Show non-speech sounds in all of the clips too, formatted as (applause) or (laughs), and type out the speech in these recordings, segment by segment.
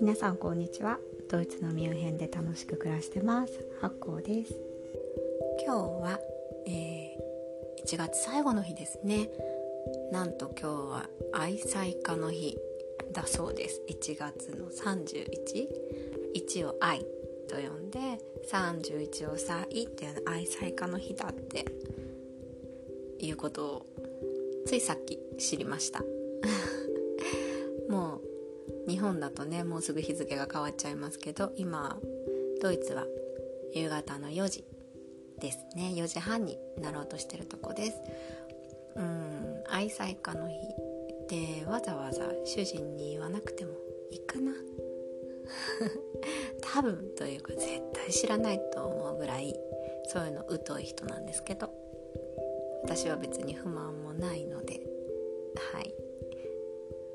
皆さんこんにちは。ドイツのミュンヘンで楽しく暮らしてます。発酵です。今日は、えー、1月最後の日ですね。なんと今日は愛妻家の日だそうです。1月の 31?1 を愛と呼んで31を歳っていうの愛妻家の日だっていうことをついさっき知りました。(laughs) もう日本だとねもうすぐ日付が変わっちゃいますけど今ドイツは夕方の4時ですね。4時半になろうとしてるとこです。うん愛妻家の日でわざわざ主人に言わなくてもいいかな。(laughs) 多分というか絶対知らないと思うぐらいそういうの疎い人なんですけど。私は別に不満もないのではい。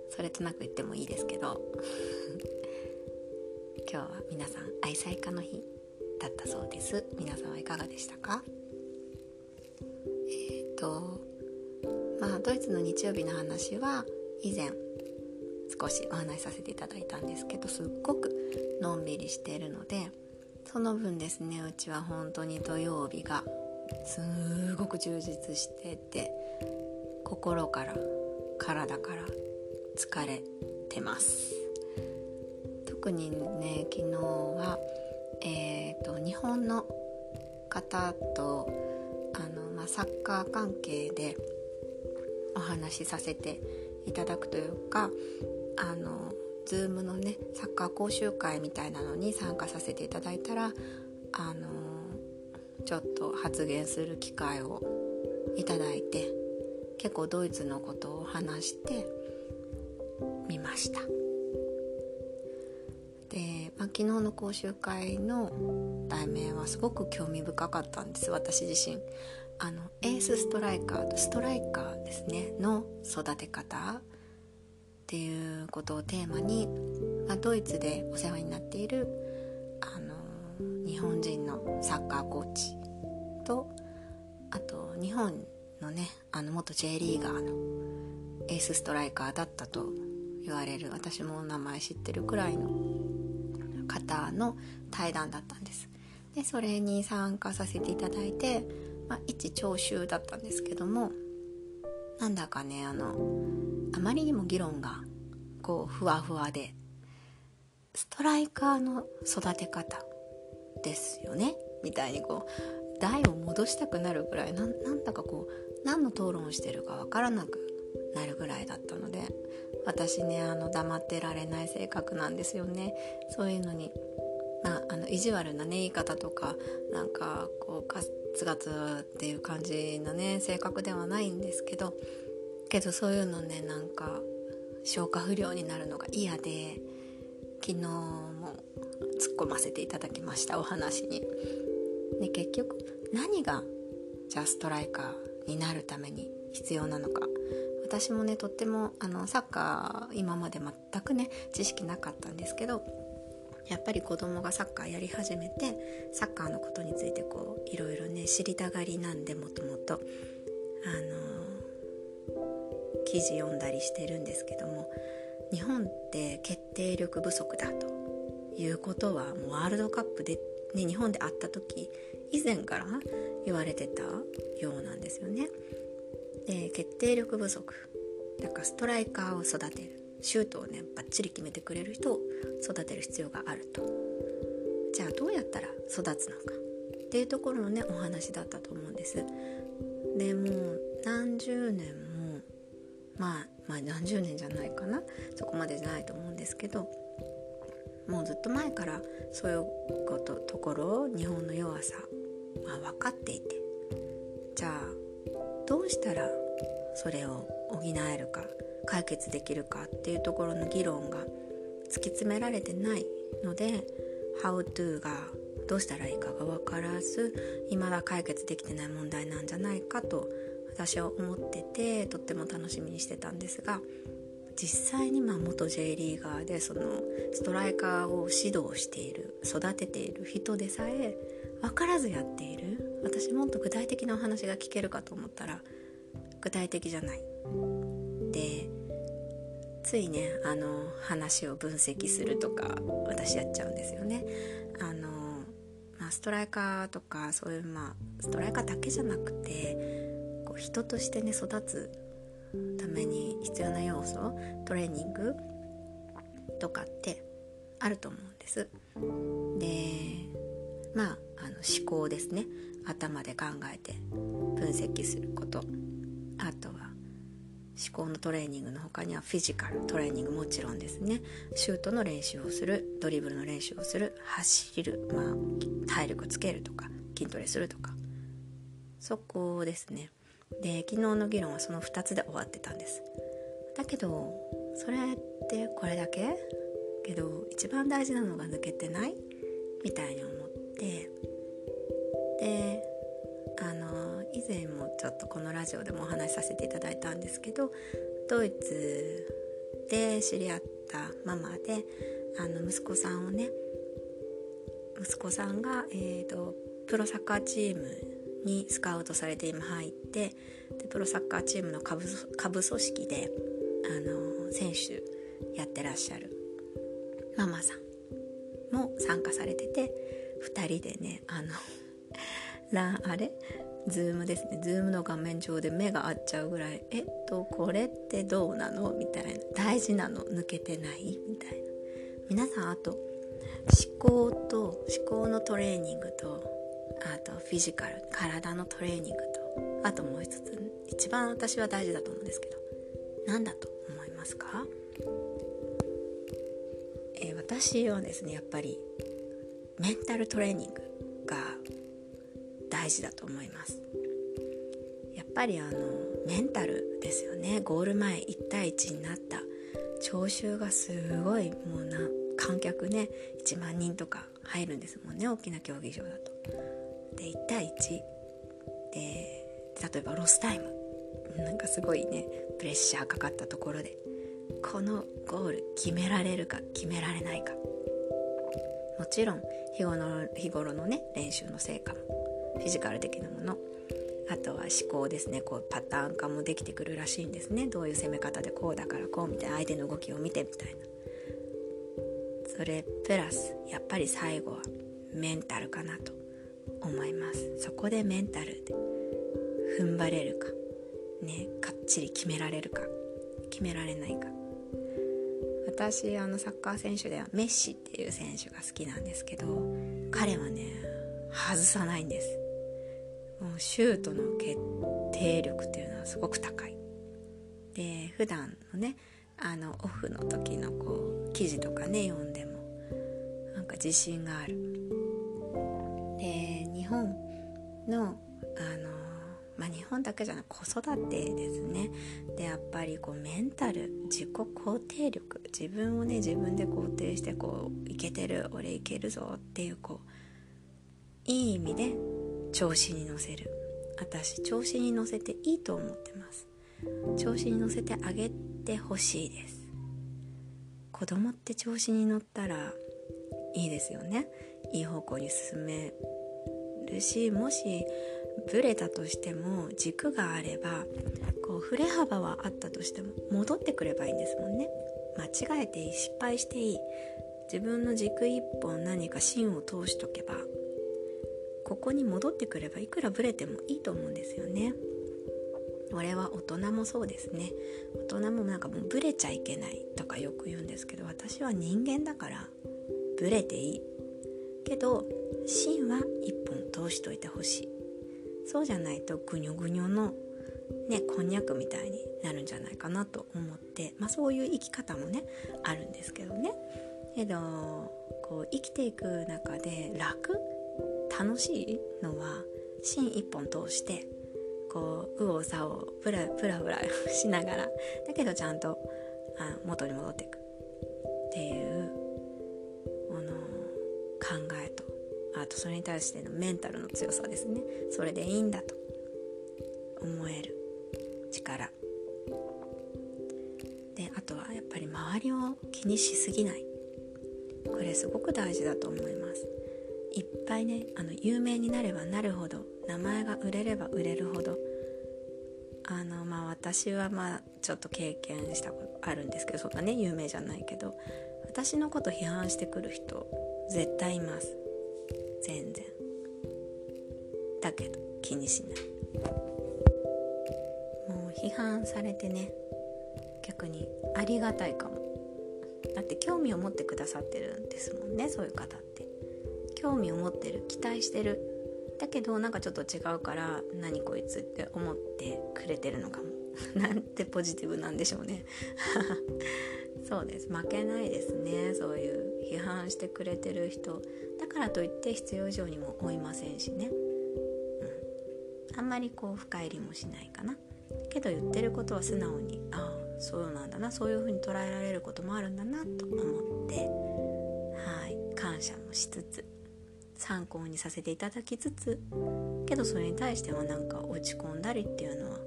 それとなく言ってもいいですけど (laughs) 今日は皆さん愛妻家の日だったそうです。皆さんはいかがでしたか？えっ、ー、とまあドイツの日曜日の話は以前少しお話しさせていただいたんですけどすっごくのんびりしているのでその分ですねうちは本当に土曜日がすごく充実してて心から体から疲れてます。特にね昨日はえーと、と日本の方とあの、まあ、サッカー関係でお話しさせていただくというかあの Zoom のねサッカー講習会みたいなのに参加させていただいたらあのちょっと発言する機会をいただいて結構ドイツのことを話してみました。で、まあ、昨日の講習会の題名はすごく興味深かったんです。私自身。あのエースストライカーストライカーですねの育て方っていうことをテーマに、まあ、ドイツでお世話になっているあの日本人のサッカーコーチとあと日本のねあの元 J リーガーのエースストライカーだったと言われる私も名前知ってるくらいの方の対談だったんです。でそれに参加させていただいて、まあ、一聴衆だったんですけどもなんだかねあのあまりにも議論がこうふわふわでストライカーの育て方ですよねみたいにこう台を戻したくなるぐらいなんだかこう何の討論をしてるかわからなくなるぐらいだったので私ねあの黙ってられない性格なんですよねそういうのに、ま、あの意地悪なね言い方とかなんかこうガツガツっていう感じのね性格ではないんですけどけどそういうのねなんか消化不良になるのが嫌で昨日も突っ込ませていただきましたお話に。で結局何がじゃあストライカーになるために必要なのか。私もねとってもあのサッカー今まで全くね知識なかったんですけどやっぱり子供がサッカーやり始めてサッカーのことについてこういろいろね知りたがりなんでもともとあの記事読んだりしてるんですけども日本って決定力不足だということはもうワールドカップで、ね、日本で会った時以前から言われてたようなんですよね。で決定力不足だからストライカーを育てる。シュートをねバッチリ決めてくれる人を育てる必要があると。じゃあどうやったら育つのか。っていうところのねお話だったと思うんです。でもう何十年もまあまあ何十年じゃないかな。そこまでじゃないと思うんですけどもうずっと前からそういうことところを日本の弱さは分かっていてじゃあどうしたらそれを補えるか解決できるかっていうところの議論が突き詰められてないので How to がどうしたらいいかが分からず未だ解決できてない問題なんじゃないかと私は思っててとっても楽しみにしてたんですが実際にまあ元 J リーガーでそのストライカーを指導している育てている人でさえ分からずやっている。私もっと具体的なお話が聞けるかと思ったら具体的じゃない。でついねあの話を分析するとか私やっちゃうんですよね。あの、ま、ストライカーとかそういうまあストライカーだけじゃなくてこう人としてね育つために必要な要素トレーニングとかってあると思うんです。でまああの思考ですね。頭で考えて分析すること。あとは思考のトレーニングの他にはフィジカルトレーニングもちろんですね。シュートの練習をするドリブルの練習をする走る、まあ、体力つけるとか筋トレするとか。そこですね。で昨日の議論はその2つで終わってたんです。だけどそれってこれだけ？けど一番大事なのが抜けてない？みたいに思って。であの以前もちょっとこのラジオでもお話しさせていただいたんですけどドイツで知り合ったママであの息子さんをね息子さんが、えーと、プロサッカーチームにスカウトされて今入ってでプロサッカーチームの下部下部組織であの選手やってらっしゃるママさんも参加されてて2人でねあの (laughs) ラあれ？ズームですね。ズームの画面上で目が合っちゃうぐらいえっとこれってどうなの？みたいな。大事なの？抜けてない？みたいな。皆さんあと思考と思考のトレーニングとあとフィジカル体のトレーニングと。あともう一つ一番私は大事だと思うんですけど。何だと思いますか、えー、私はですねやっぱりメンタルトレーニングが大事だと思います。やっぱりあのメンタルですよね。ゴール前1対1になった。聴衆がすごいもうな観客ね1万人とか入るんですもんね大きな競技場だと。で1対1で例えばロスタイム。なんかすごいねプレッシャーかかったところで。このゴール決められるか決められないか。もちろん日頃の日頃のね練習の成果もフィジカル的なもの。あとは思考ですね。こうパターン化もできてくるらしいんですね。どういう攻め方でこうだからこうみたいな相手の動きを見てみたいな。それプラスやっぱり最後はメンタルかなと。思います。そこでメンタルで踏ん張れるかねかっちり決められるか決められないか。私あのサッカー選手ではメッシっていう選手が好きなんですけど彼はね外さないんです。もうシュートの決定力っていうのはすごく高い。で普段のねあのオフの時のこう記事とかね読んでもなんか自信がある。本のあのまあ、日本だけじゃない子育てですね。でやっぱりこうメンタル自己肯定力自分をね自分で肯定してこういけてる俺いけるぞっていうこういい意味で調子に乗せる。私調子に乗せていいと思ってます。調子に乗せてあげてほしいです。子供って調子に乗ったらいいですよね。いい方向に進めるしもしブレたとしても軸があればこう振れ幅はあったとしても戻ってくればいいんですもんね。間違えていい失敗していい。自分の軸一本何か芯を通しとけばここに戻ってくればいくらブレてもいいと思うんですよね。俺は大人もそうですね。大人もなんかもうブレちゃいけないとかよく言うんですけど私は人間だからブレていい。けど芯は一本通しといてほしい。そうじゃないとぐにょぐにょのねこんにゃくみたいになるんじゃないかなと思ってまあそういう生き方もねあるんですけどね。けどこう生きていく中で楽？楽しいのは芯一本通してこう右往左往ブラブラブラしながら。だけどちゃんとあ元に戻っていく。っていうとそれに対してのメンタルの強さですね。それでいいんだと思える。力。であとはやっぱり周りを気にしすぎない。これすごく大事だと思います。いっぱいねあの有名になればなるほど。名前が売れれば売れるほど。あのまあ私はまあちょっと経験したことあるんですけどそんなね有名じゃないけど私のこと批判してくる人絶対います。全然。だけど気にしない。もう批判されてね。逆にありがたいかも。だって興味を持ってくださってるんですもんねそういう方って。興味を持ってる期待してる。だけどなんかちょっと違うから何こいつって思ってくれてるのかも。(laughs) なんてポジティブなんでしょうね。(laughs) そうです。負けないですねそういう。批判してくれてる人。だからといって必要以上にも追いませんしね、うん、あんまりこう深入りもしないかな。けど言ってることは素直にああそうなんだな。そういう風に捉えられることもあるんだなと思ってはい。感謝もしつつ参考にさせていただきつつけどそれに対してはなんか落ち込んだりっていうのは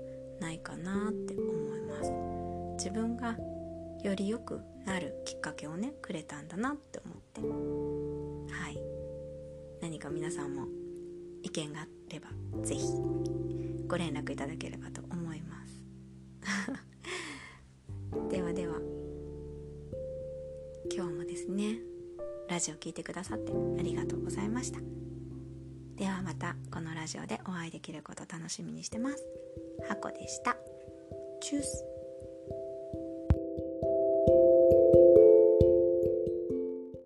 ないかなって思います。自分がより良くなるきっかけをねくれたんだなって思って。はい。何か皆さんも意見があれば是非ご連絡いただければと思います。(laughs) ではでは。今日もですね。ラジオ聴いてくださってありがとうございました。ではまたこのラジオでお会いできること楽しみにしてます。ハコでした。チュース。